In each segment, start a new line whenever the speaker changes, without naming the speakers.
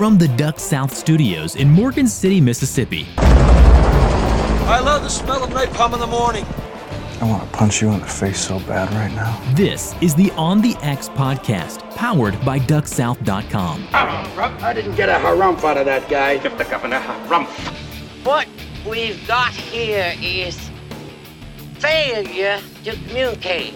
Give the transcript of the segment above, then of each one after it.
From the Duck South Studios in Morgan City, Mississippi.
I love the smell of napalm in the morning.
I want to punch you in the face so bad right now.
This is the On the X podcast, powered by DuckSouth.com.
I didn't get a harumph out of that guy.
What we've got here is failure to communicate.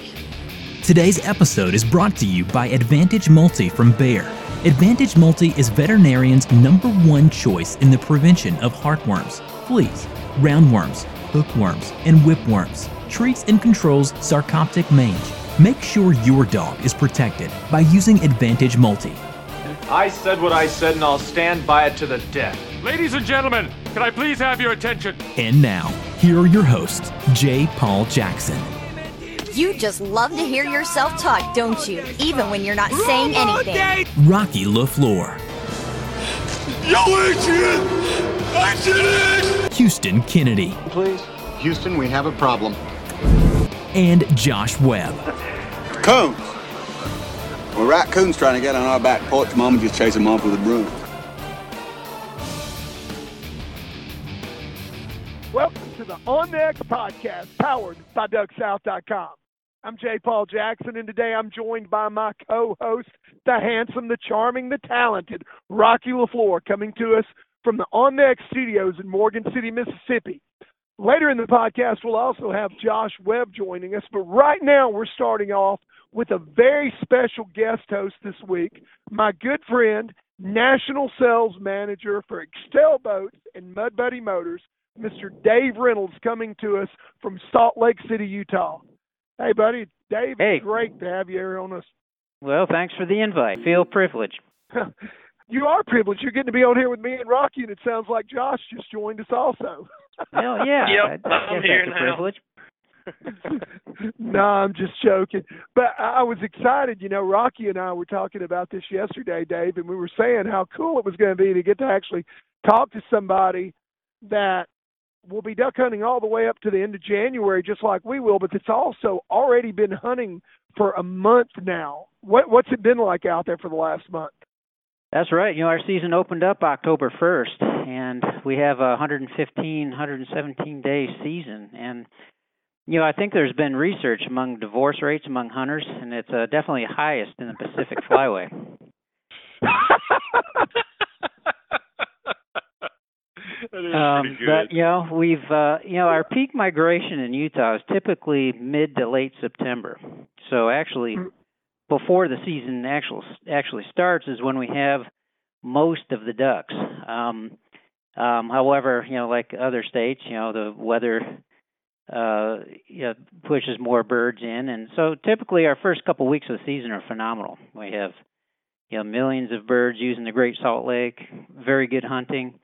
Today's episode is brought to you by Advantage Multi from Bayer. Advantage Multi is veterinarians' number one choice in the prevention of heartworms, fleas, roundworms, hookworms, and whipworms. Treats and controls sarcoptic mange. Make sure your dog is protected by using Advantage Multi.
I said what I said, and I'll stand by it to the death.
Ladies and gentlemen, can I please have your attention?
And now, here are your hosts, J. Paul Jackson.
You just love to hear yourself talk, don't you? Even when you're not saying anything.
Rocky LaFleur.
Yo, Adrian! Adrian!
Houston Kennedy.
Please. Houston, we have a problem.
And Josh Webb.
Coons. Well, raccoons trying to get on our back porch. Mama just chased them off with a broom.
Welcome to the On the X podcast, powered by DuckSouth.com. I'm J. Paul Jackson, and today I'm joined by my co-host, the handsome, the charming, the talented Rocky LaFleur, coming to us from the On studios in Morgan City, Mississippi. Later in the podcast, we'll also have Josh Webb joining us, but right now we're starting off with a very special guest host this week, my good friend, National Sales Manager for Excel Boats and Mud Buddy Motors, Mr. Dave Reynolds, coming to us from Salt Lake City, Utah. Hey, buddy, Dave,
Hey.
great to have you here on us.
Well, thanks for the invite. Feel privileged.
you are privileged. You're getting to be on here with me and Rocky, and it sounds like Josh just joined us also.
Well, yeah.
Yep,
I, I
I'm here now.
privilege.
no, I'm just joking. But I I was excited. You know, Rocky and I were talking about this yesterday, Dave, and we were saying how cool it was going to be to get to actually talk to somebody that will be duck hunting all the way up to the end of January, just like we will, but that's also already been hunting for a month now. What what's it been like out there for the last month?
That's right. You know, our season opened up October 1st, and we have a 115, 117 day season. And, you know, I think there's been research among divorce rates among hunters, and it's uh, definitely highest in the Pacific Flyway.
That is
Um, but you know, we've uh, you know, our peak migration in Utah is typically mid to late September. So actually, before the season actual actually starts is when we have most of the ducks. Um, um, however, you know, like other states, you know, the weather uh, you know, pushes more birds in, and so typically our first couple weeks of the season are phenomenal. We have you know millions of birds using the Great Salt Lake, very good hunting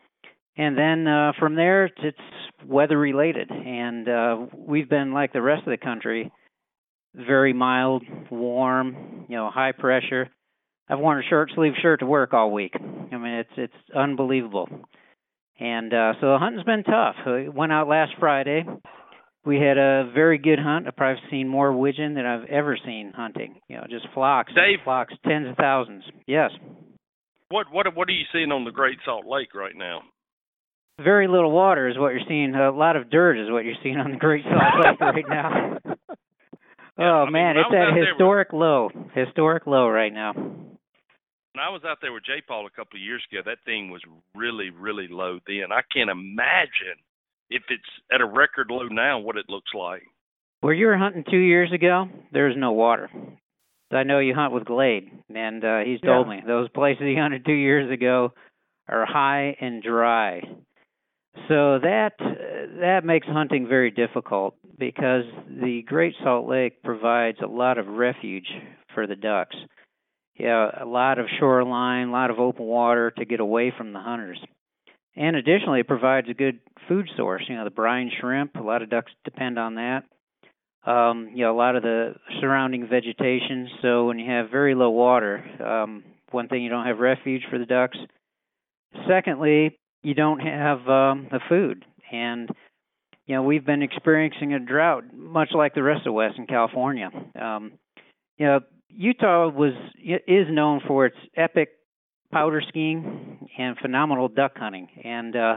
and then uh, from there it's weather related. And uh, we've been like the rest of the country very mild warm you know high pressure. I've worn a short sleeve shirt to work all week. I mean it's it's unbelievable. And uh so the hunting's been tough. We went out last friday. We had a very good hunt. I've probably seen more widgeon than i've ever seen hunting. You know just flocks
Dave.
flocks tens of thousands. Yes.
What what what are you seeing on the Great Salt Lake right now?
Very little water is what you're seeing. A lot of dirt is what you're seeing on the Great Salt Lake right now.
Yeah,
oh
I
man, it's at
there with-
historic low. Historic low right now.
When I was out there with J. Paul a couple of years ago, that thing was really really low then. I can't imagine if it's at a record low now what it looks like.
Where you were hunting two years ago, there's no water. I know you hunt with Glade, and uh, he's told
Yeah.
me those places he hunted two years ago are high and dry. So that that makes hunting very difficult because the Great Salt Lake provides a lot of refuge for the ducks. Yeah, a lot of shoreline, a lot of open water to get away from the hunters. And additionally, it provides a good food source. You know, the brine shrimp, a lot of ducks depend on that. Um, you know, a lot of the surrounding vegetation. So when you have very low water, um, one thing you don't have refuge for the ducks. Secondly, you don't have um, the food, and you know we've been experiencing a drought, much like the rest of Western California. Um, you know, Utah was is known for its epic powder skiing and phenomenal duck hunting, and uh,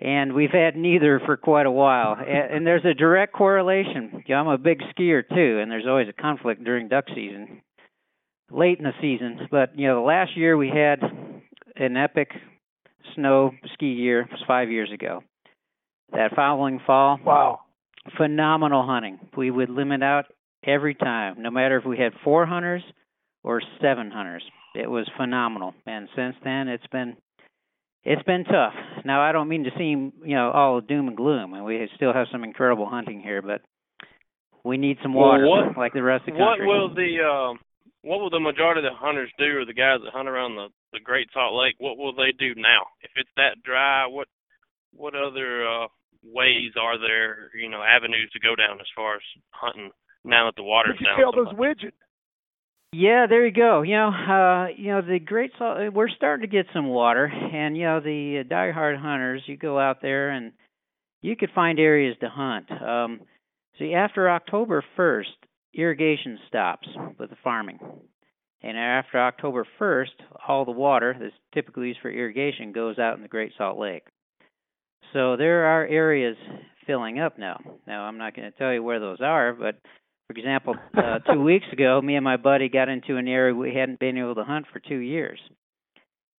and we've had neither for quite a while. And, and there's a direct correlation. You know, I'm a big skier too, and there's always a conflict during duck season, late in the season. But you know, the last year we had an epic snow ski year it was five years ago. That following fall,
wow,
phenomenal hunting. We would limit out every time, no matter if we had four hunters or seven hunters. It was phenomenal. And since then, it's been it's been tough. Now, I don't mean to seem you know all doom and gloom, and we still have some incredible hunting here, but we need some water
well, what,
like the rest of the country.
What will the uh, what will the majority of the hunters do, or the guys that hunt around the the Great Salt Lake? What will they do now? If it's that dry, what what other uh, ways are there? You know, avenues to go down as far as hunting now that the water's
you
down.
kill
so
those widgets.
Yeah, there you go. You know, uh, you know the Great Salt. We're starting to get some water, and you know the uh, diehard hunters. You go out there, and you could find areas to hunt. Um, see, after October first, irrigation stops with the farming, and after October first, all the water that's typically used for irrigation goes out in the Great Salt Lake. So there are areas filling up now. Now I'm not going to tell you where those are, but for example, uh, two weeks ago, me and my buddy got into an area we hadn't been able to hunt for two years.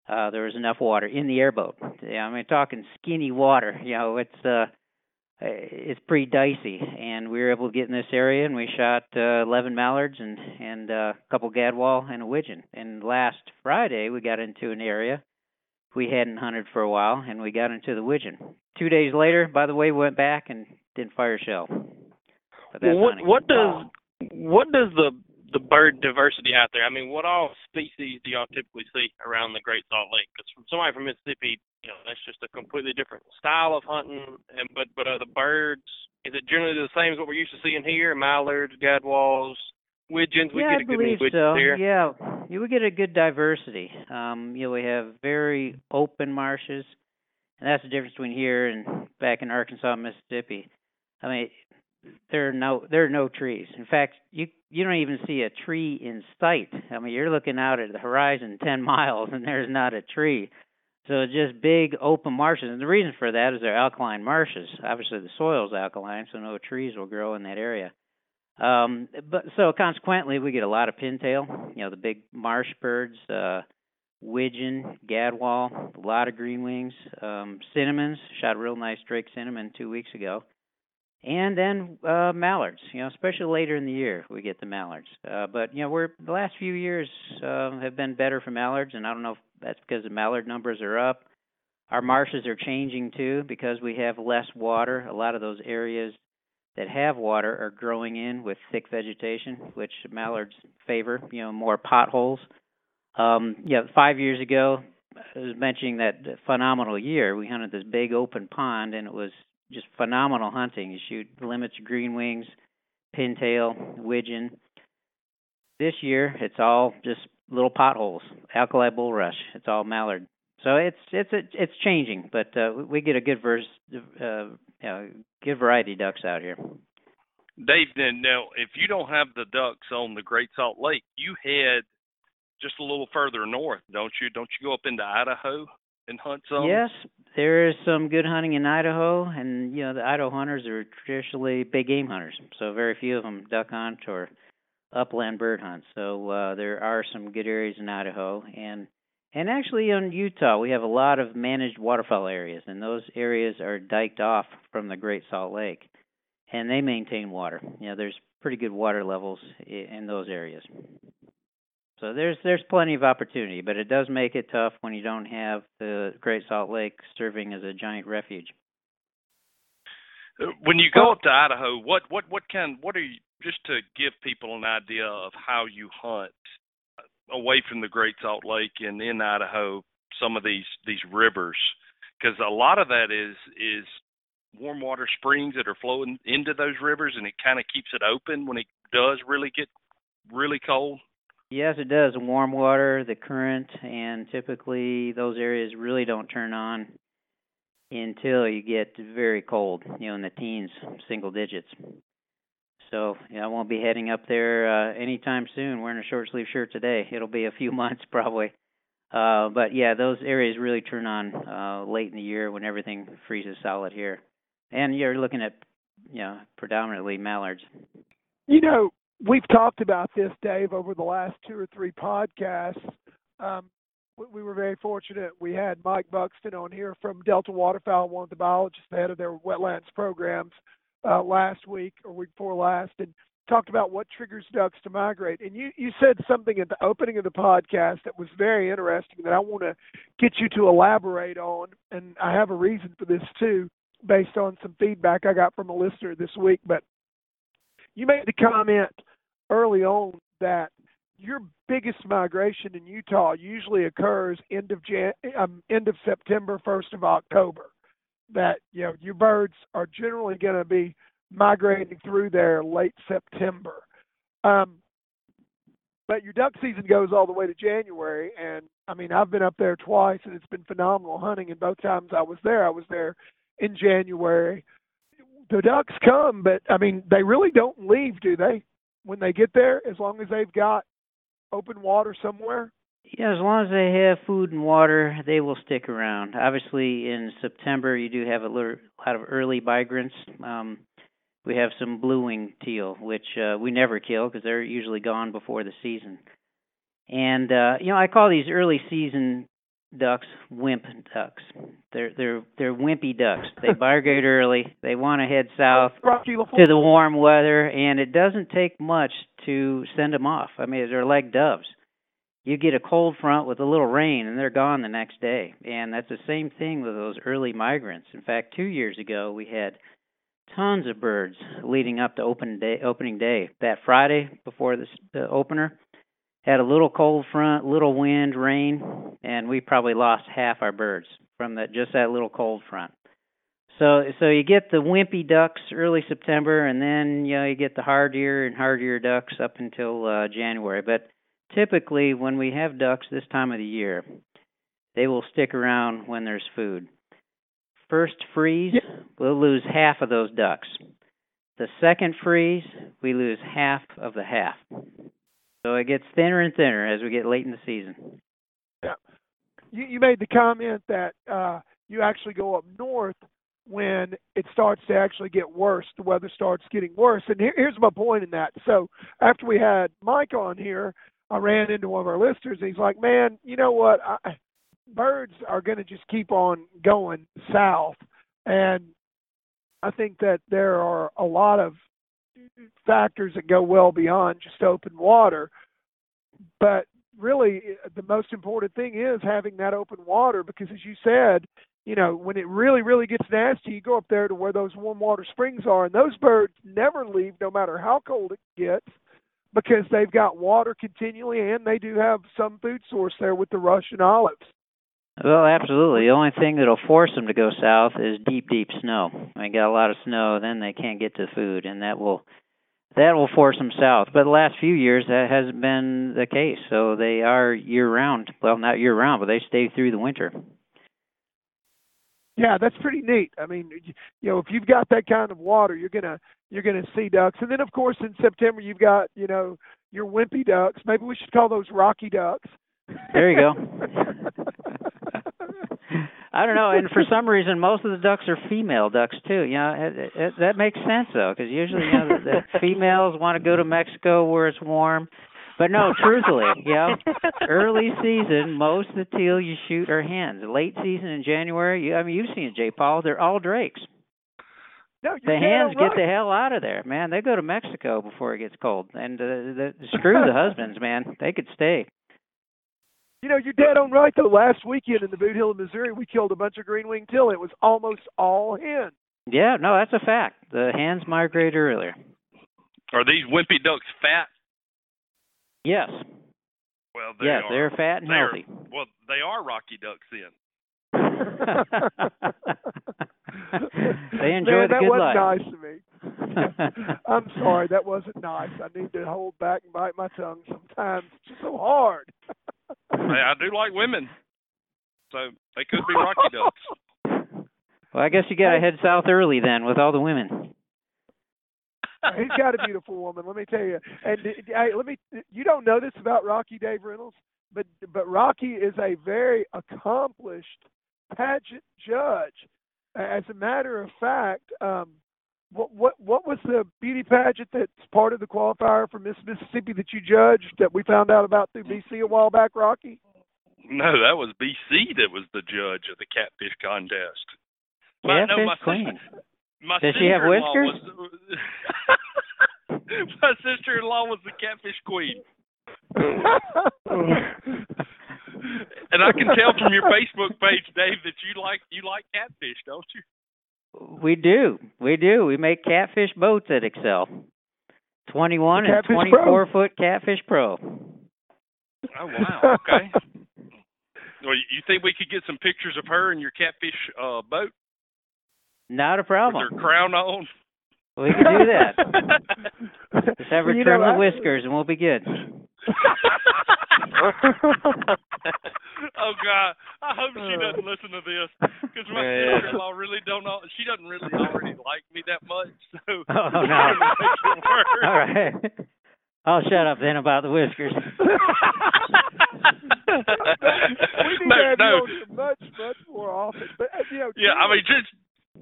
Uh, there was enough water in the airboat. Yeah, I mean, talking skinny water. You know, it's uh, it's pretty dicey, and we were able to get in this area, and we shot uh, 11 mallards and and uh, a couple gadwall and a widgeon. And last Friday, we got into an area we hadn't hunted for a while, and we got into the widgeon. Two days later, by the way, we went back and didn't fire a shell. But that's
what
hunting.
what does what does the the bird diversity out there? I mean, what all species do y'all typically see around the Great Salt Lake? Because from somebody from Mississippi, you know, that's just a completely different style of hunting. And but but are the birds is it generally the same as what we're used to seeing here? Mallards, gadwalls, widgeons. We
yeah,
get a
I
good
believe
widgeons
so.
here.
Yeah, you would get a good diversity. Um, you know, we have very open marshes, and that's the difference between here and back in Arkansas, Mississippi. I mean, there are no there are no trees. In fact, you you don't even see a tree in sight. I mean, you're looking out at the horizon 10 miles, and there's not a tree. So it's just big open marshes, and the reason for that is they're alkaline marshes. Obviously, the soil's alkaline, so no trees will grow in that area. Um, but so consequently, we get a lot of pintail. You know, the big marsh birds, uh, widgeon, gadwall, a lot of green wings, um, cinnamons. Shot a real nice drake cinnamon two weeks ago, and then uh, mallards. You know, especially later in the year, we get the mallards. Uh, but you know, we're the last few years uh, have been better for mallards, and I don't know if that's because the mallard numbers are up. Our marshes are changing too because we have less water. A lot of those areas that have water are growing in with thick vegetation, which mallards favor. You know, more potholes. Um, yeah, five years ago, I was mentioning that phenomenal year. We hunted this big open pond, and it was just phenomenal hunting. You shoot limits, green wings, pintail, widgeon. This year, it's all just little potholes, alkali bulrush. It's all mallard. So it's it's it's changing, but uh, we get a good verse, uh, know, good variety of ducks out here.
Dave, then now if you don't have the ducks on the Great Salt Lake, you head just a little further north, don't you? Don't you go up into Idaho and hunt some?
Yes, there is some good hunting in Idaho, and you know the Idaho hunters are traditionally big game hunters, so very few of them duck hunt or upland bird hunt. So uh, there are some good areas in Idaho, and and actually in Utah we have a lot of managed waterfowl areas, and those areas are diked off from the Great Salt Lake, and they maintain water. You know, there's pretty good water levels in those areas. So there's there's plenty of opportunity, but it does make it tough when you don't have the Great Salt Lake serving as a giant refuge.
When you go up to Idaho, what what what kind what are you just to give people an idea of how you hunt away from the Great Salt Lake and in Idaho, some of these these rivers, because a lot of that is is warm water springs that are flowing into those rivers, and it kind of keeps it open when it does really get really cold.
Yes, it does. Warm water, the current, and typically those areas really don't turn on until you get very cold, you know, in the teens, single digits. So yeah, I won't be heading up there uh, anytime soon. Wearing a short sleeve shirt today. It'll be a few months probably. Uh, but yeah, those areas really turn on uh, late in the year when everything freezes solid here, and you're looking at you know predominantly mallards.
You know, we've talked about this, Dave, over the last two or three podcasts. Um, we were very fortunate. We had Mike Buxton on here from Delta Waterfowl, one of the biologists, the head of their wetlands programs, uh, last week or week before last, and talked about what triggers ducks to migrate. And you, you said something at the opening of the podcast that was very interesting that I want to get you to elaborate on. And I have a reason for this too, based on some feedback I got from a listener this week. But you made the comment early on that your biggest migration in Utah usually occurs end of Jan, um, end of September, first of October. That you know your birds are generally going to be migrating through there late September. Um, but your duck season goes all the way to January, and I mean I've been up there twice, and it's been phenomenal hunting. And both times I was there, I was there in January. The ducks come, but I mean they really don't leave, do they? When they get there, as long as they've got open water somewhere?
Yeah, as long as they have food and water, they will stick around. Obviously, in September, you do have a lot of early migrants. Um, we have some blue wing teal, which uh, we never kill because they're usually gone before the season. And uh, you know, I call these early season ducks wimp ducks. They're they're they're wimpy ducks. They migrate early. They want to head south to the warm weather, and it doesn't take much to send them off. I mean, they're like doves. You get a cold front with a little rain, and they're gone the next day. And that's the same thing with those early migrants. In fact, two years ago, we had tons of birds leading up to open day, opening day. That Friday before the, the opener, had a little cold front, little wind, rain, and we probably lost half our birds from that just that little cold front. So so you get the wimpy ducks early September, and then you know you get the hard ear and hard ear ducks up until uh, January. But typically, when we have ducks this time of the year, they will stick around when there's food. First freeze, we'll lose half of those ducks. The second freeze, we lose half of the half. So it gets thinner and thinner as we get late in the season.
Yeah. You, you made the comment that uh, you actually go up north when it starts to actually get worse. The weather starts getting worse. And here, here's my point in that. So after we had Mike on here, I ran into one of our listeners. And he's like, "Man, you know what? I, birds are going to just keep on going south, and I think that there are a lot of factors that go well beyond just open water. But really, the most important thing is having that open water because, as you said, you know, when it really, really gets nasty, you go up there to where those warm water springs are, and those birds never leave no matter how cold it gets because they've got water continually and they do have some food source there with the Russian olives.
Well, absolutely. The only thing that'll force them to go south is deep, deep snow. They got a lot of snow, then they can't get to food, and that will that will force them south. But the last few years, that hasn't been the case. So they are year round. Well, not year round, but they stay through the winter.
Yeah, that's pretty neat. I mean, you know, if you've got that kind of water, you're gonna you're gonna see ducks, and then of course in September you've got you know your wimpy ducks. Maybe we should call those rocky ducks.
There you go. I don't know, and for some reason, most of the ducks are female ducks too. You know, it, it, that makes sense though, because usually, you know, the, the females want to go to Mexico where it's warm. But no, truthfully, you know, early season, most of the teal you shoot are hens. Late season in January, you, I mean, you've seen J. Paul; they're all drakes.
No,
the hens right. get the hell out of there, man. They go to Mexico before it gets cold, and uh, the, screw the husbands, man. They could stay.
You know, you're dead on right though. Last weekend in the Bootheel, of Missouri, we killed a bunch of green wing teal. It was almost all hens.
Yeah, no, that's a fact. The hens migrate earlier.
Are these wimpy ducks fat?
Yes.
Well, they
yes,
are,
they're fat and
they're,
healthy.
Well, they are Rocky ducks then.
they enjoy
Man,
the
that
good
wasn't
life.
nice to me. I'm sorry, that wasn't nice. I need to hold back and bite my tongue sometimes. It's just so hard.
Hey, I do like women, so they could be Rocky ducks.
Well, I guess you got to head south early then with all the women.
He's got a beautiful woman, let me tell you. And hey, let me. You don't know this about Rocky Dave Reynolds. but but Rocky is a very accomplished pageant judge. As a matter of fact, um, what what what was the beauty pageant that's part of the qualifier for Miss Mississippi that you judged that we found out about through BC a while back, Rocky?
No, that was BC that was the judge of the catfish contest.
Catfish
no, my
queen.
Sister, my
Does she have whiskers?
Was, my sister-in-law was the catfish queen. and I can tell from your Facebook page, Dave, that you like you like catfish, don't you?
We do. We do. We make catfish boats at Excel. 21 and
Catfish
24 foot Catfish Pro.
Oh wow, okay. well, you think we could get some pictures of her in your catfish uh boat
Not a
with
problem.
her crown on?
We can do that. Just have her
You
trim
know,
the
I-
whiskers and we'll be good.
oh God, I hope she doesn't listen to this because my
Yeah.
sister-in-law really don't know. She doesn't really already like me that much, so
Oh, no.
gonna make it worse.
All right. I'll shut up then about the whiskers.
we need
No,
to have
no.
you on here much, much more often. But uh, you know,
Yeah, I mean just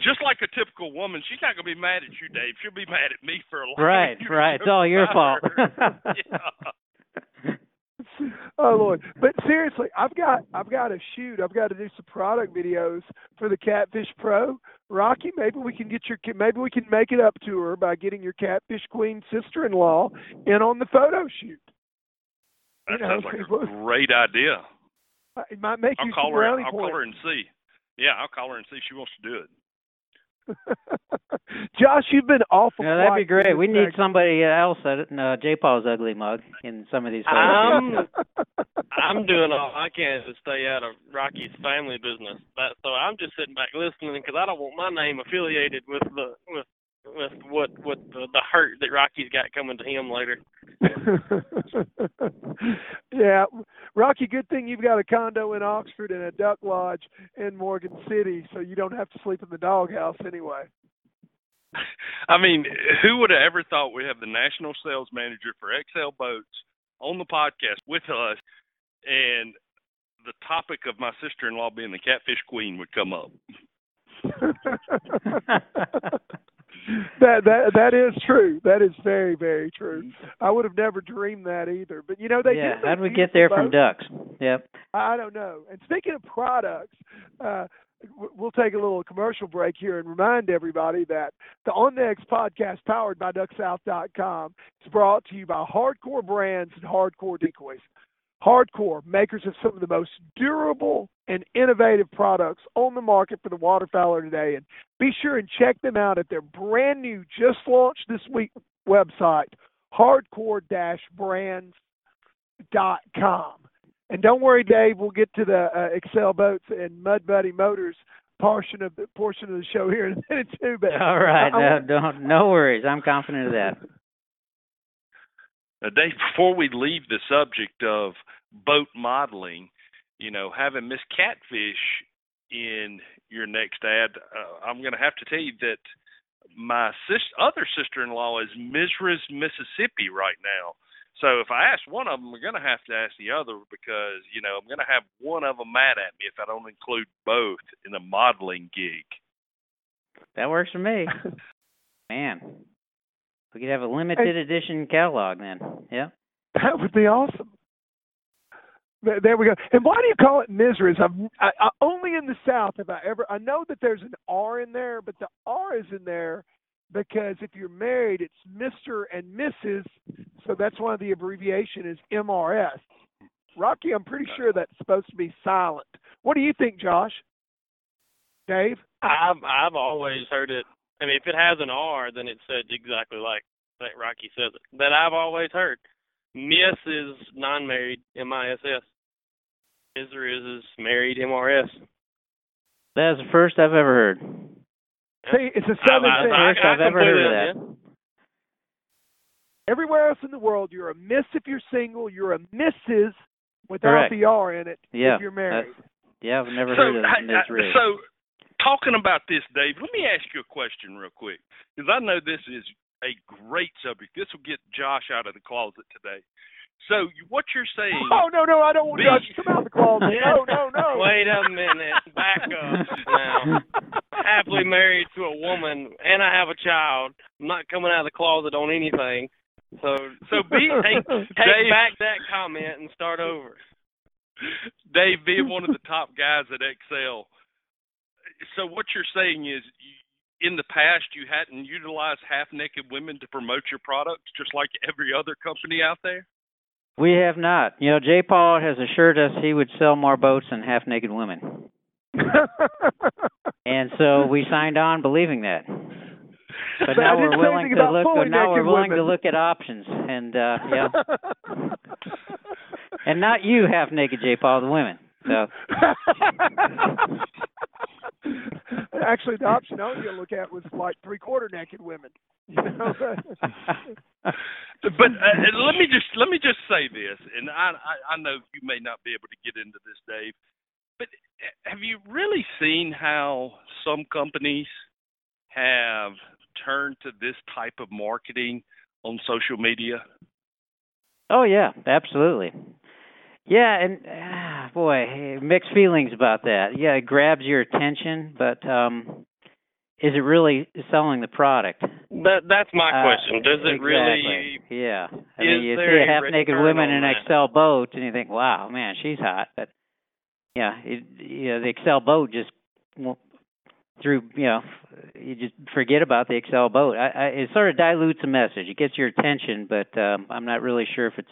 just like a typical woman, she's not gonna be mad at you, Dave. She'll be mad at me for a long. Time.
Right, right. It's all your fault.
yeah.
oh Lord! But seriously, I've got I've got to shoot. I've got to do some product videos for the Catfish Pro. Rocky, maybe we can get your maybe we can make it up to her by getting your Catfish Queen sister-in-law in on the photo shoot.
That
You know,
sounds like
people-
a great idea.
It might make
I'll
you
call her. I'll call her and see. Yeah, I'll call her and see if she wants to do it.
Josh, you've been awful.
Yeah, that'd be great. We
this
need
segment.
somebody else at uh, J Paul's ugly mug in some of these photos.
I'm I'm doing all I can to stay out of Rocky's family business. but so I'm just sitting back listening because I don't want my name affiliated with the with with what what the, the hurt that Rocky's got coming to him later.
yeah, Rocky. Good thing you've got a condo in Oxford and a duck lodge in Morgan City, so you don't have to sleep in the doghouse anyway.
I mean, who would have ever thought we have the national sales manager for Excel Boats on the podcast with us, and the topic of my sister-in-law being the catfish queen would come up.
that that that is true. That is very very true. I would have never dreamed that either. But you know they
yeah, how did we get there
beautiful
from ducks? Yep.
I don't know. And speaking of products, uh, we'll take a little commercial break here and remind everybody that the On Next podcast, powered by DuckSouth.com, is brought to you by Hardcore Brands and Hardcore Decoys. Hardcore, makers of some of the most durable and innovative products on the market for the waterfowler today. And be sure and check them out at their brand new, just launched this week website, hardcore-brands.com. And don't worry, Dave. We'll get to the uh, Excel boats and Mud Buddy Motors portion of the portion of the show here in a minute too. But
All right.
I- I
No, don't. No worries. I'm confident of that.
Now, Dave, before we leave the subject of boat modeling, you know, having Miss Catfish in your next ad, uh, I'm going to have to tell you that my sis- other sister-in-law is Mizra's, Mississippi right now. So if I ask one of them, I'm going to have to ask the other because, you know, I'm going to have one of them mad at me if I don't include both in a modeling gig.
That works for me. Man, we could have a limited edition catalog then. Yeah.
That would be awesome. There there we go. And why do you call it Mizra's? I've I, I, only in the South have I ever. I know that there's an R in there, but the R is in there because if you're married, it's Mister and Mrs. So that's why the abbreviation is MRS. Rocky, I'm pretty sure that's supposed to be silent. What do you think, Josh? Dave?
I've I've always heard it. I mean, if it has an R, then it's said exactly like like Rocky says it. That I've always heard. Miss is non-married, M-I-S-S. Mizra is married, M-R-S.
That's the first I've ever heard.
See, it's a southern
I- I-
thing.
I-
First I've ever heard of
completely-
that.
Everywhere else in the world, you're a miss if you're single. You're a Mrs. without
Correct.
the R in it
Yeah,
if you're married.
Yeah, I've never
so,
heard of
I-
Ms.
I-
Riggs.
so, talking about this, Dave, let me ask you a question real quick, because I know this is a great subject. This will get Josh out of the closet today. So what you're saying?
Oh no, no, I don't want
Me-
to come out of the closet. No, no, no.
Wait a minute. Back up now. Happily married to a woman, and I have a child. I'm not coming out of the closet on anything. So,
So be
take, take back that comment and start over.
Dave being one of the top guys at Excel. So what you're saying is, in the past, you hadn't utilized half-naked women to promote your products, just like every other company out there.
We have not. You know, J. Paul has assured us he would sell more boats than half naked women. And so we signed on believing that. But
But
now we're willing to look but now we're
naked
willing to look at options and uh yeah. and not you half naked J. Paul, the women. So
Actually, the option I was going to look at was like three quarter naked women. You know,
But uh, let me just let me just say this, and I, I I know you may not be able to get into this, Dave, but uh, have you really seen how some companies have turned to this type of marketing on social media?
Oh yeah, absolutely. Yeah, and ah, boy, mixed feelings about that. Yeah, it grabs your attention, but um is it really selling the product?
That that's my
Uh,
question. Does it
exactly.
really?
Yeah. I mean, you
there
see a
a
half naked
return
woman in an
that?
Excel boat, and you think, "Wow, man, she's hot." But yeah, it, you know, the Excel boat just won't- through you know, you just forget about the Excel boat. I, I, it sort of dilutes the message. It gets your attention, but um, I'm not really sure if it's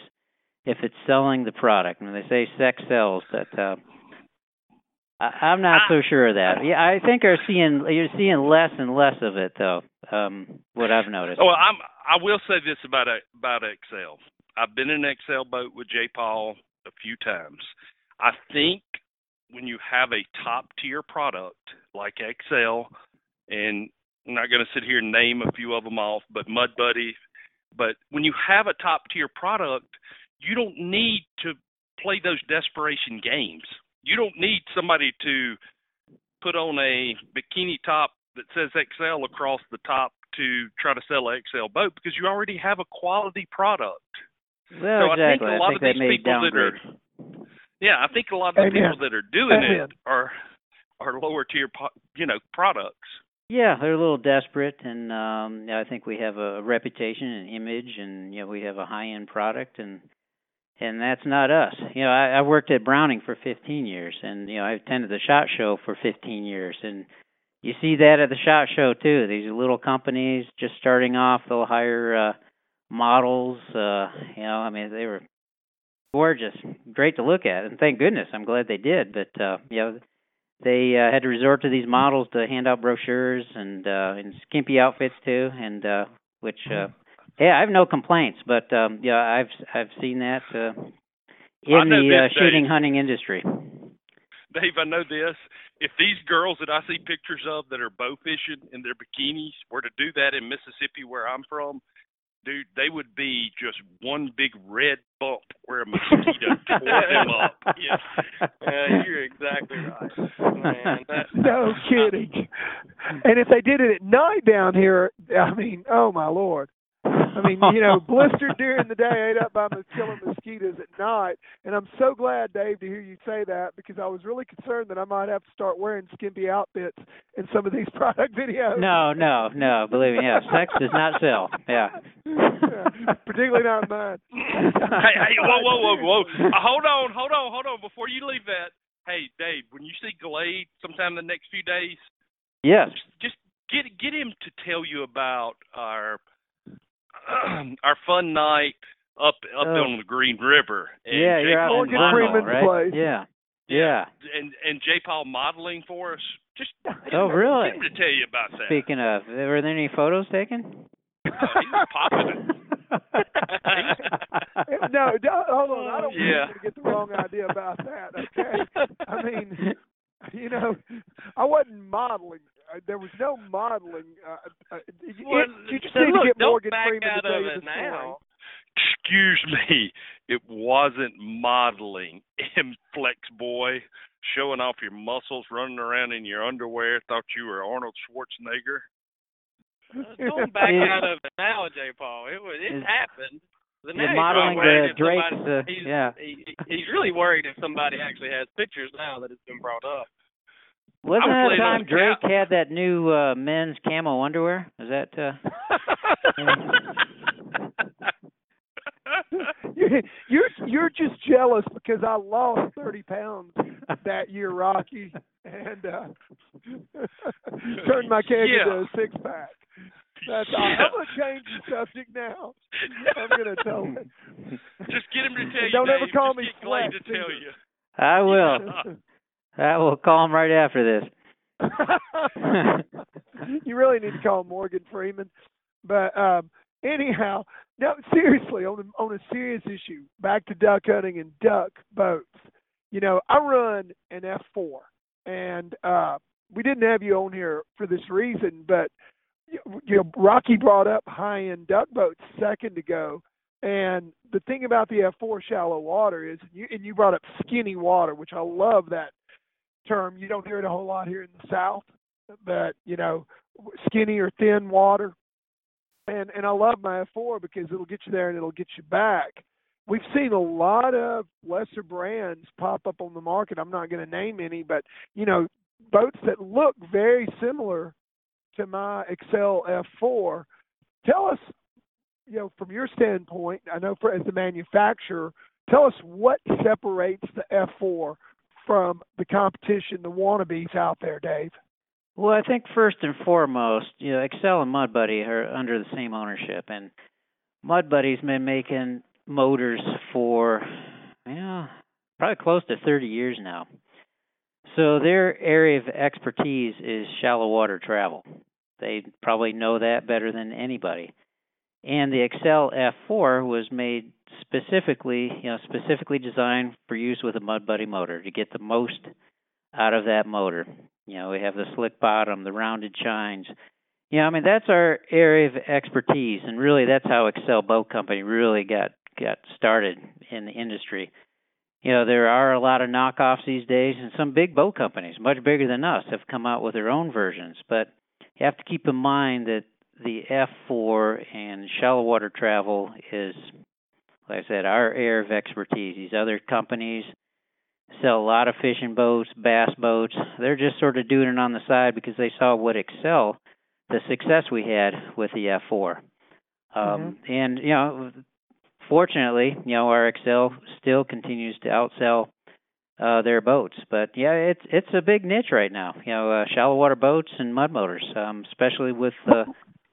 if it's selling the product. And they say sex sells, but uh, I, I'm not so sure of that. Yeah, I think are seeing you're seeing less and less of it though. Um, what I've noticed.
Well, I'm I will say this about about Excel. I've been in an Excel boat with J. Paul a few times. I think when you have a top tier product like Excel, and I'm not going to sit here and name a few of them off, but Mud Buddy, but when you have a top tier product, you don't need to play those desperation games. You don't need somebody to put on a bikini top that says Excel across the top to try to sell an Excel boat because you already have a quality product.
Well,
so
exactly.
I think a lot
think
of
they
these
may
people that are yeah, I think a lot of the
Amen.
people that are doing
Amen.
it are are lower tier you know products.
Yeah, they're a little desperate, and um, I think we have a reputation and image, and you know we have a high-end product, and and that's not us. You know, I, I worked at Browning for 15 years, and you know I attended the Shot Show for 15 years, and you see that at the Shot Show too. These little companies just starting off, they'll hire uh, models. Uh, you know, I mean they were gorgeous, great to look at, and thank goodness I'm glad they did. But uh, you know they uh, had to resort to these models to hand out brochures and uh and skimpy outfits too and uh which uh yeah I have no complaints but um yeah I've I've seen that uh in
know
the uh,
this,
shooting
Dave.
hunting industry.
Dave, I know this. If these girls that I see pictures of that are bow fishing in their bikinis were to do that in Mississippi, where I'm from, dude, they would be just one big red bump where a mosquito tore them up.
Yeah, uh, you're exactly right, man. That,
no kidding. And if they did it at night down here, I mean, oh my lord. I mean, you know, blistered during the day, ate up by mos- killing mosquitoes at night. And I'm so glad, Dave, to hear you say that because I was really concerned that I might have to start wearing skimpy outfits in some of these product videos.
No, no, no. Believe me, yeah, sex does not sell. Yeah.
Particularly not mine.
hey, hey, whoa, whoa, whoa, whoa! Uh, hold on, hold on, hold on! Before you leave that, hey, Dave, when you see Glade sometime in the next few days,
Yes.
just get get him to tell you about our our fun night up up
Oh.
on the Green River. And
Yeah,
J.
you're out
Paul
in
modeling-
Vermont, right?
place.
Yeah. Yeah.
and and J. Paul modeling for us. Just
Oh, really?
get him to tell you about that.
Speaking of, were there any photos taken?
Uh, he was popping
no, no, hold on. I don't
Yeah.
want you to get the wrong idea about that. Okay. I mean, you know, I wasn't modeling. Uh, There was no modeling. Uh, uh, you,
Well,
you just
so
need
look,
to get Morgan Freeman
out
to tell
of
you
it
the story.
now.
Excuse me, it wasn't modeling. M Flex boy, showing off your muscles, running around in your underwear, thought you were Arnold Schwarzenegger.
Don't back
Yeah.
out of it now, J. Paul. It was it
Is-
happened. The
You're
now
modeling
he's worried
the
if
Drake's,
somebody-
uh,
he's,
yeah.
He, he's really worried if somebody actually has pictures now that it's been brought up.
Wasn't
I was
that the
playing on
time Drake had that new uh men's camo underwear? Is that uh
you're you're you're just jealous because I lost thirty pounds that year, Rocky, and uh turned my keg
Yeah.
into a six pack. That's all. I'm gonna change the subject now. I'm gonna tell it.
Just get him to tell you.
Don't ever call
Just
me
get Glade
Flex
to tell
either.
you.
I will. I will call him right after this.
you really need to call Morgan Freeman. But um anyhow, no, seriously, on a, on a serious issue, back to duck hunting and duck boats. You know, I run an F four, and uh we didn't have you on here for this reason, but you know, Rocky brought up high end duck boats a second ago. And the thing about the F4 shallow water is, you, and you brought up skinny water, which I love that term. You don't hear it a whole lot here in the South, but you know, skinny or thin water. And and I love my F4 because it'll get you there and it'll get you back. We've seen a lot of lesser brands pop up on the market. I'm not going to name any, but you know, boats that look very similar to my Excel F4. Tell us, you know, from your standpoint, I know for as the manufacturer, tell us what separates the F4 from the competition, the wannabes out there, Dave.
Well, I think first and foremost, you know, Excel and Mud Buddy are under the same ownership, and Mud Buddy's been making motors for, you know, probably close to 30 years now. So their area of expertise is shallow water travel. They probably know that better than anybody. And the Excel F4 was made specifically, you know, specifically designed for use with a Mud Buddy motor to get the most out of that motor. You know, we have the slick bottom, the rounded chines. Yeah, I mean that's our area of expertise, and really that's how Excel Boat Company really got got started in the industry. You know, there are a lot of knockoffs these days, and some big boat companies, much bigger than us, have come out with their own versions. But you have to keep in mind that the F4 and shallow water travel is, like I said, our area of expertise. These other companies sell a lot of fishing boats, bass boats. They're just sort of doing it on the side because they saw what Excel, the success we had with the F4. Um, And you know, fortunately, you know, our Excel still continues to outsell uh, their boats. But yeah, it's it's a big niche right now. You know, uh, shallow water boats and mud motors, um, especially with the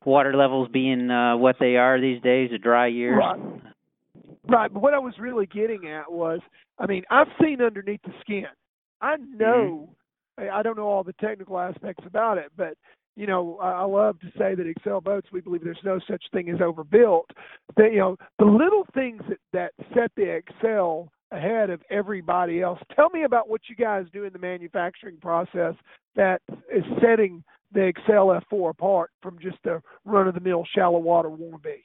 water levels being uh, what they are these days, the dry years.
Right. Right, but what I was really getting at was, I mean, I've seen underneath the skin. I know, mm-hmm. I I don't know all the technical aspects about it, but you know, I I love to say that Excel boats. We believe there's no such thing as overbuilt. That you know, the little things that that set the Excel ahead of everybody else. Tell me about what you guys do in the manufacturing process that is setting the Excel F4 apart from just a run-of-the-mill shallow water wannabe.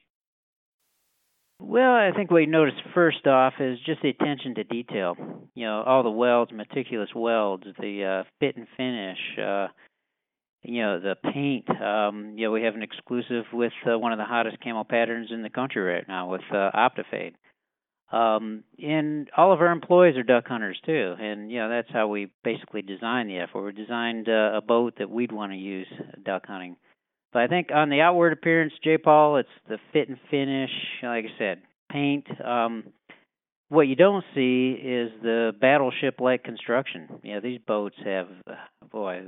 Well, I think what you notice first off is just the attention to detail. You know, all the welds, meticulous welds, the uh, fit and finish, uh, you know, the paint. Um, you know, we have an exclusive with uh, one of the hottest camo patterns in the country right now with uh, Optifade. Um, and all of our employees are duck hunters too, and you know that's how we basically designed the F4. We designed uh, a boat that we'd want to use duck hunting. But I think on the outward appearance, J. Paul, it's the fit and finish. Like I said, paint. Um, what you don't see is the battleship-like construction. Know, these boats have, boy,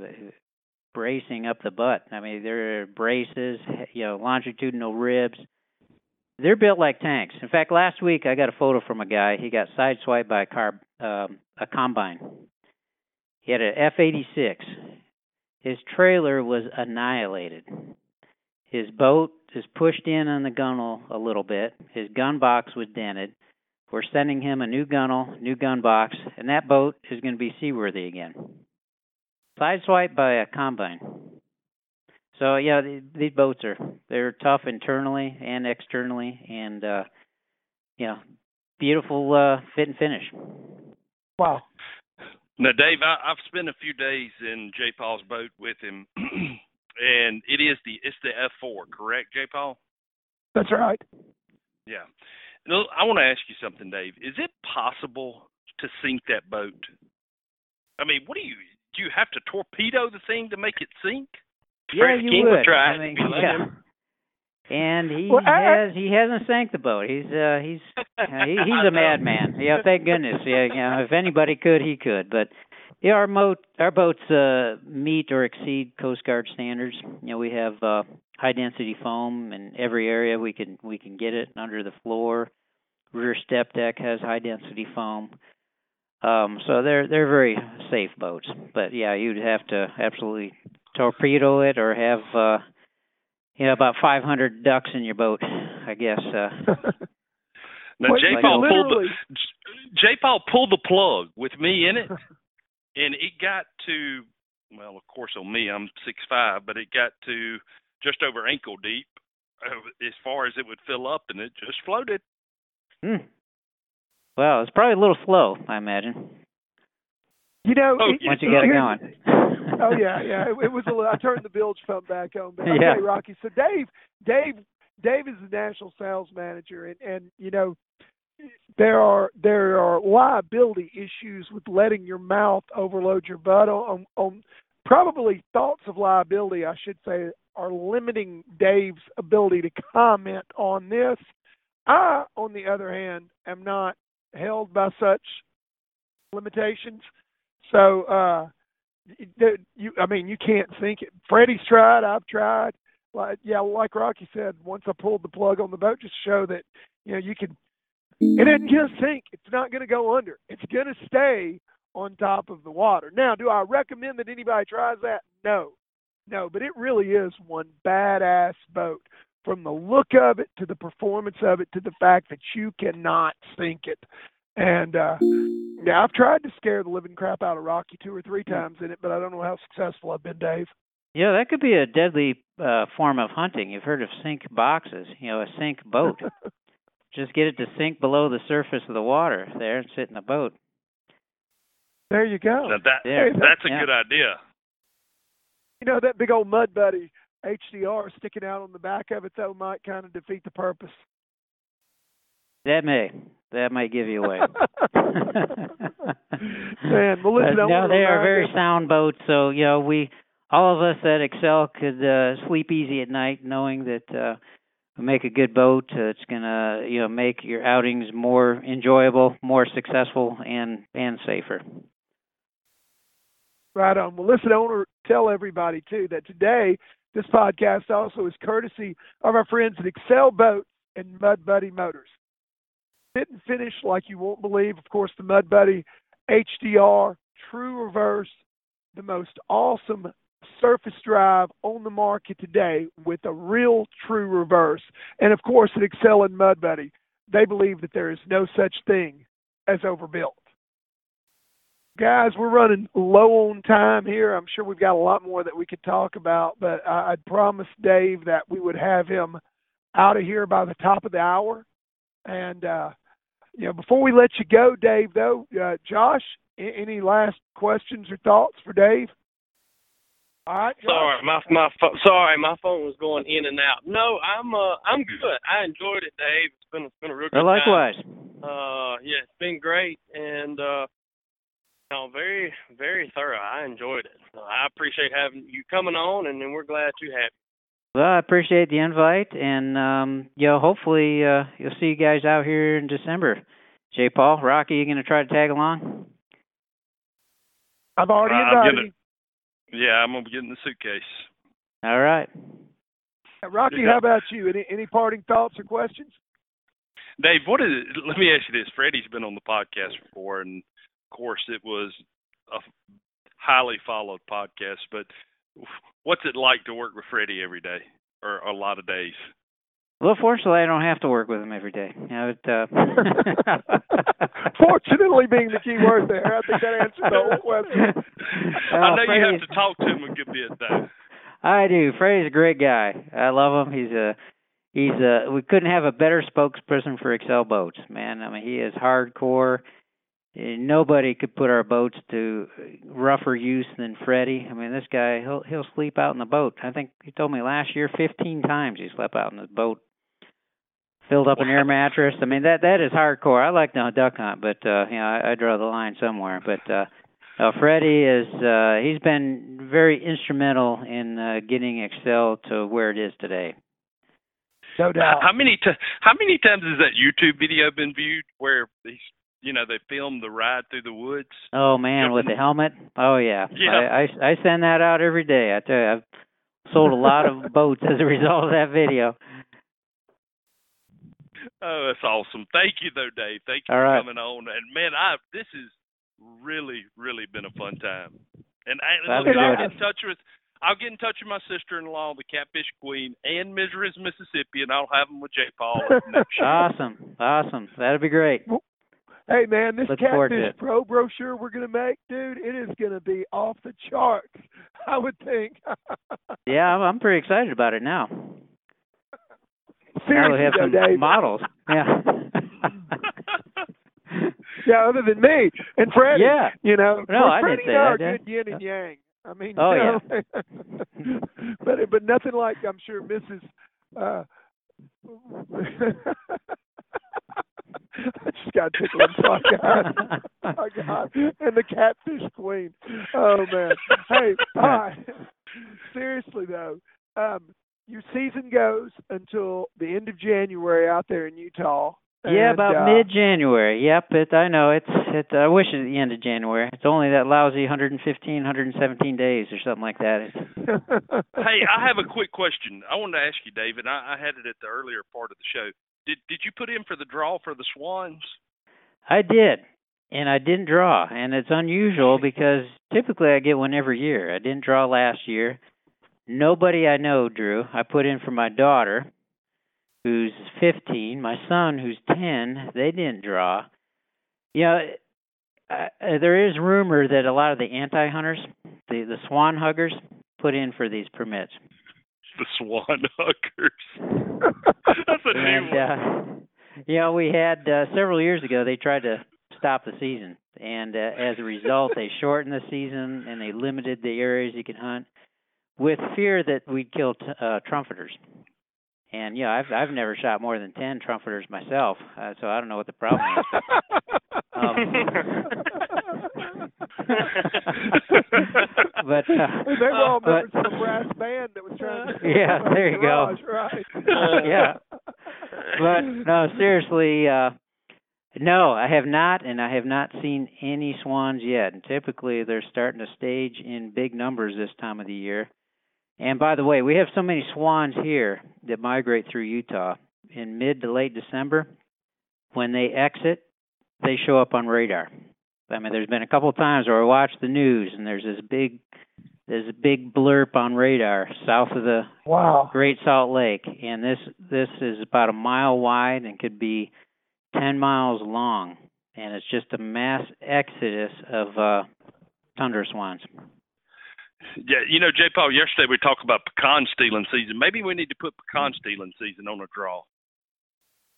bracing up the butt. I mean, there are braces, you know, longitudinal ribs. They're built like tanks. In fact, last week I got a photo from a guy. He got sideswiped by a car, um, a combine. He had an F-86. His trailer was annihilated. His boat is pushed in on the gunnel a little bit. His gun box was dented. We're sending him a new gunnel, new gun box, and that boat is going to be seaworthy again. Sideswiped by a combine. So yeah, these boats are they're tough internally and externally, and uh, you know, beautiful uh, fit and finish.
Wow.
Now, Dave, I, I've spent a few days in J. Paul's boat with him, and it is the it's the F4, correct, J. Paul?
That's right.
Yeah. I want to ask you something, Dave. Is it possible to sink that boat? I mean, what do you do? You have to torpedo the thing to make it sink?
Yeah,
Fred
you
King
would.
would try
I mean,
if you let
yeah.
Him.
And he
Well, I-
has he hasn't sank the boat. He's uh he's uh, he, he's a madman. Yeah, thank goodness. Yeah, you know, if anybody could, he could. But yeah, our moat our boats uh meet or exceed Coast Guard standards. You know, we have uh high density foam in every area we can we can get it under the floor. Rear step deck has high density foam. Um so they're they're very safe boats. But yeah, you'd have to absolutely torpedo it or have uh you know, about 500 ducks in your boat, I guess. Uh,
Now,
Well,
J.
you
Paul pulled the J. Paul pulled the plug with me in it, and it got to well, of course, on me, I'm six five, but it got to just over ankle deep, uh, as far as it would fill up, and it just floated.
hmm. Well, it's probably a little slow, I imagine,
You know,
Oh,
it-
once you
it-
get it going.
Oh yeah, yeah. It, it was a little. I turned the bilge pump back on. But okay,
Yeah.
Rocky. So Dave, Dave, Dave is the national sales manager, and and you know, there are there are liability issues with letting your mouth overload your butt on on, probably thoughts of liability. I should say are limiting Dave's ability to comment on this. I, on the other hand, am not held by such limitations. So uh you I mean you can't think it. Freddie's tried, I've tried. Like yeah, like Rocky said, once I pulled the plug on the boat just to show that, you know, you can it isn't gonna sink. It's not gonna go under. It's gonna stay on top of the water. Now, do I recommend that anybody tries that? No. No, but it really is one badass boat. From the look of it to the performance of it to the fact that you cannot sink it. And uh yeah, I've tried to scare the living crap out of Rocky two or three times in it, but I don't know how successful I've been, Dave.
Yeah, that could be a deadly uh, form of hunting. You've heard of sink boxes, you know, a sink boat. Just get it to sink below the surface of the water there and sit in the boat.
there you go.
Now that
There.
that's a
Yeah.
good idea.
You know that big old mud buddy HDR sticking out on the back of it though might kind of defeat the purpose.
That may. That might give you away.
Man, well listen,
But no, they are very sound boats. So you know, we all of us at Excel could uh, sleep easy at night, knowing that uh, we make a good boat. Uh, it's gonna you know make your outings more enjoyable, more successful, and and safer.
Right on. Well, listen, I want to tell everybody too that today this podcast also is courtesy of our friends at Excel Boats and Mud Buddy Motors. And finish like you won't believe. Of course, the Mud Buddy HDR True Reverse, the most awesome surface drive on the market today with a real true reverse. And of course, at Excel and Mud Buddy, they believe that there is no such thing as overbuilt. Guys, we're running low on time here. I'm sure we've got a lot more that we could talk about, but I, I'd promised Dave that we would have him out of here by the top of the hour. And uh, you know, before we let you go, Dave, though, uh, Josh, a- any last questions or thoughts for Dave? All right, Josh.
Sorry, my my pho- sorry, my phone was going in and out. No, I'm uh I'm good. I enjoyed it, Dave. It's been it's been a real good
Well,
time.
likewise.
Uh, yeah, it's been great and uh, you know, very very thorough. I enjoyed it. So I appreciate having you coming on, and then we're glad to have you.
Well, I appreciate the invite, and um, you know, hopefully uh, you'll see you guys out here in December. Jay Paul, Rocky, you gonna try to tag along?
I've already
Uh, I'm
invited
gonna- Yeah, I'm gonna be getting the suitcase.
All right.
Rocky,
Yeah.
how about you? Any any parting thoughts or questions?
Dave, what is it? Let me ask you this. Freddie's been on the podcast before, and of course, it was a highly followed podcast. But what's it like to work with Freddie every day, or a lot of days?
Well, fortunately, I don't have to work with him every day. You know, it, uh...
Fortunately, being the key word there, I think that answers the whole question.
I
Uh,
know you have to talk to him a good bit, though.
I do. Freddie's a great guy. I love him. He's a he's a we couldn't have a better spokesperson for Excel boats, man. I mean, he is hardcore. Nobody could put our boats to rougher use than Freddie. I mean, this guy he'll he'll sleep out in the boat. I think he told me last year 15 times he slept out in the boat filled up an air mattress. I mean that that is hardcore. I like to duck hunt, but uh, you know I, I draw the line somewhere. But uh, uh, Freddie is uh, he's been very instrumental in uh, getting Excel to where it is today.
No doubt.
How many t- how many times has that YouTube video been viewed where these you know they filmed the ride through the woods?
Oh man, with the helmet. Oh yeah.
Yeah.
I, I I send that out every day. I tell you, I've sold a lot of boats as a result of that video.
Oh, that's awesome. Thank you though, Dave. Thank you
All
for
right.
coming on. And man, I this has really, really been a fun time. And I, look, I'll get in touch with I'll get in touch with my sister in law, the catfish queen, and Misery's Mississippi, and I'll have them with Jay Paul next show.
Awesome, awesome. That'd be great.
Hey man, this
Look
Catfish. Pro brochure we're gonna make, dude, it is gonna be off the charts. I would think.
Yeah, I'm, I'm pretty excited about it now. Now
Seriously
we have some
Dave.
models. Yeah.
Yeah, other than me and Freddie.
Yeah.
You know,
No, I
Freddie
didn't say
and I are
that,
good yin and yang. I mean,
Oh,
you know, but but nothing like I'm sure Mrs. Uh, I just got tickled. Oh God. oh God. And the catfish queen. Oh man. Hey, all right. Seriously though, um, your season goes until the end of January out there in Utah.
Yeah,
And,
about
uh,
mid January. Yep, it I know it's it I wish it at the end of January. It's only that lousy 115, 117 days or something like that. It's,
hey, I have a quick question. I wanted to ask you, David. I, I had it at the earlier part of the show. Did did you put in for the draw for the Swans?
I did, and I didn't draw, and it's unusual because typically I get one every year. I didn't draw last year. Nobody I know drew. I put in for my daughter, who's 15, my son, who's 10. They didn't draw. You know, uh, there is rumor that a lot of the anti-hunters, the the swan huggers, put in for these permits.
The Swan Huggers. That's a new
And
one.
uh, you know, we had uh, several years ago they tried to stop the season, and uh, as a result, they shortened the season and they limited the areas you could hunt, with fear that we'd kill t- uh, trumpeters. And yeah, I've I've never shot more than ten trumpeters myself, uh, so I don't know what the problem is. but uh,
they were all
but-
members of a brass band that was trying to
Yeah, there you go.
right?
yeah. But no, seriously, uh no, I have not and I have not seen any swans yet. And typically they're starting to stage in big numbers this time of the year. And by the way, we have so many swans here that migrate through Utah in mid to late December. When they exit, they show up on radar. I mean, there's been a couple of times where I watch the news and there's this big there's a big blurb on radar south of the
Wow.
Great Salt Lake, and this this is about a mile wide and could be ten miles long, and it's just a mass exodus of uh, tundra swans.
Yeah, you know, J. Paul. Yesterday we talked about pecan stealing season. Maybe we need to put pecan stealing season on a draw.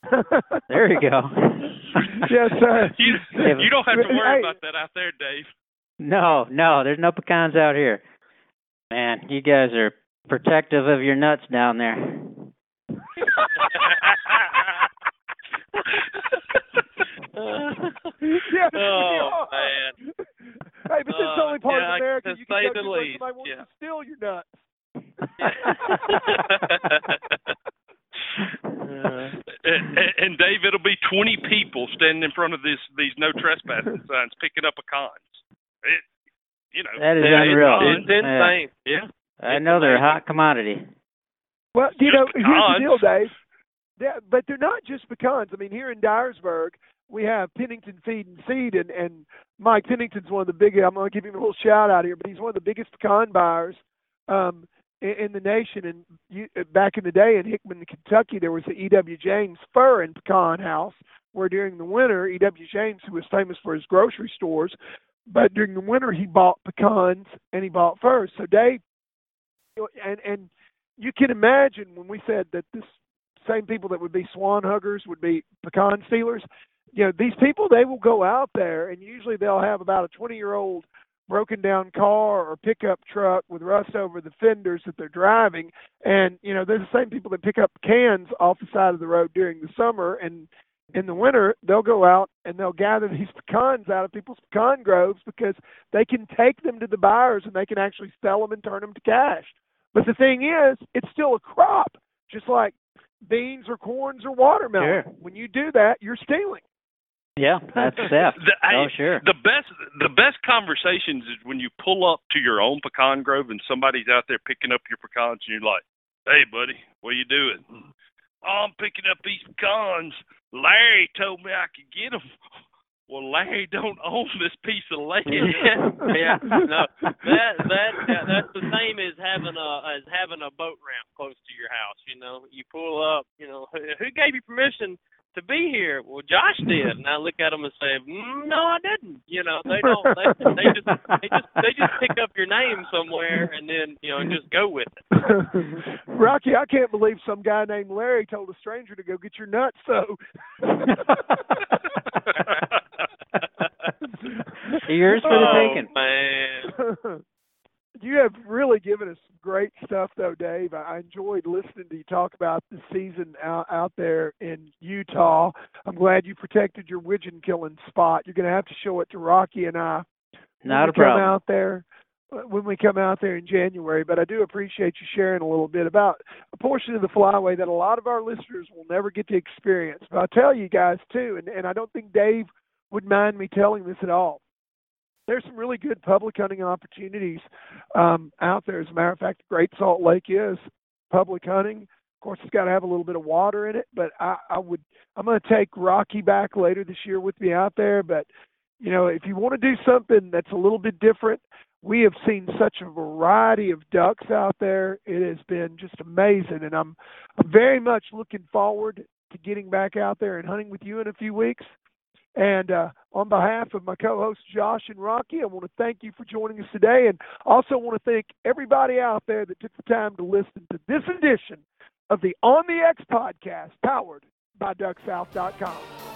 There you go.
yes, sir.
You, you don't have to worry
Hey.
about that out there, Dave.
No, no, there's no pecans out here. Man, you guys are protective of your nuts down there.
yeah,
Oh,
yeah.
man.
Hey, but this is the
Uh,
only part
yeah,
of America you can
say
go
the
to where
least,
somebody
yeah.
to steal your nuts.
And, and- and Dave, it'll be twenty people standing in front of this these no trespassing signs picking up pecans. It, you know,
That is
Yeah,
unreal.
It's, it's insane. Yeah.
I know they're a hot commodity.
Well, you know, here's the deal, Dave. Yeah, but they're not just pecans. I mean, here in Dyersburg, we have Pennington Feed and Seed, and and Mike Pennington's one of the biggest. I'm going to give him a little shout out here, but he's one of the biggest pecan buyers um, in, the nation. And you, uh, back in the day in Hickman, Kentucky, there was the E.W. James Fur and Pecan House, where during the winter, E.W. James, who was famous for his grocery stores, but during the winter he bought pecans and he bought furs. So Dave, and and you can imagine when we said that this same people that would be swan huggers would be pecan stealers. You know, these people they will go out there and usually they'll have about a 20 year old broken down car or pickup truck with rust over the fenders that they're driving. And, you know, they're the same people that pick up cans off the side of the road during the summer and in the winter they'll go out and they'll gather these pecans out of people's pecan groves because they can take them to the buyers and they can actually sell them and turn them to cash. But the thing is, it's still a crop, just like beans or corns or watermelon.
Sure.
When you do that, you're stealing.
Yeah, that's theft.
The,
oh, sure.
The best the best conversations is when you pull up to your own pecan grove and somebody's out there picking up your pecans and you're like, "Hey, buddy, what you doing?" "Oh, I'm picking up these pecans. Larry told me I could get them. Well, Larry don't own this piece of land.
yeah, yeah, no, that that yeah, that's the same as having a as having a boat ramp close to your house. You know, you pull up. You know, who, who gave you permission to be here? Well, Josh did, and I look at them and say, mm, No, I didn't. You know, they don't. They, they just they just they just pick up your name somewhere and then you know and just go with it.
Rocky, I can't believe some guy named Larry told a stranger to go get your nuts. So
Yours for the
oh,
taking.
man.
You have really given us great stuff, though, Dave. I enjoyed listening to you talk about the season out, out there in Utah. I'm glad you protected your widgeon killing spot. You're going to have to show it to Rocky and I when
Not
we
a problem.
come out there uh, when we come out there in January. But I do appreciate you sharing a little bit about a portion of the flyway that a lot of our listeners will never get to experience. But I'll tell you guys too, and, and I don't think Dave would mind me telling this at all. There's some really good public hunting opportunities um, out there. As a matter of fact, Great Salt Lake is public hunting. Of course, it's got to have a little bit of water in it, but I, I would I'm going to take Rocky back later this year with me out there. But you know, if you want to do something that's a little bit different, we have seen such a variety of ducks out there. It has been just amazing, and I'm I'm very much looking forward to getting back out there and hunting with you in a few weeks. And uh, on behalf of my co-hosts Josh and Rocky, I want to thank you for joining us today, and also want to thank everybody out there that took the time to listen to this edition of the On the X podcast, powered by DuckSouth.com.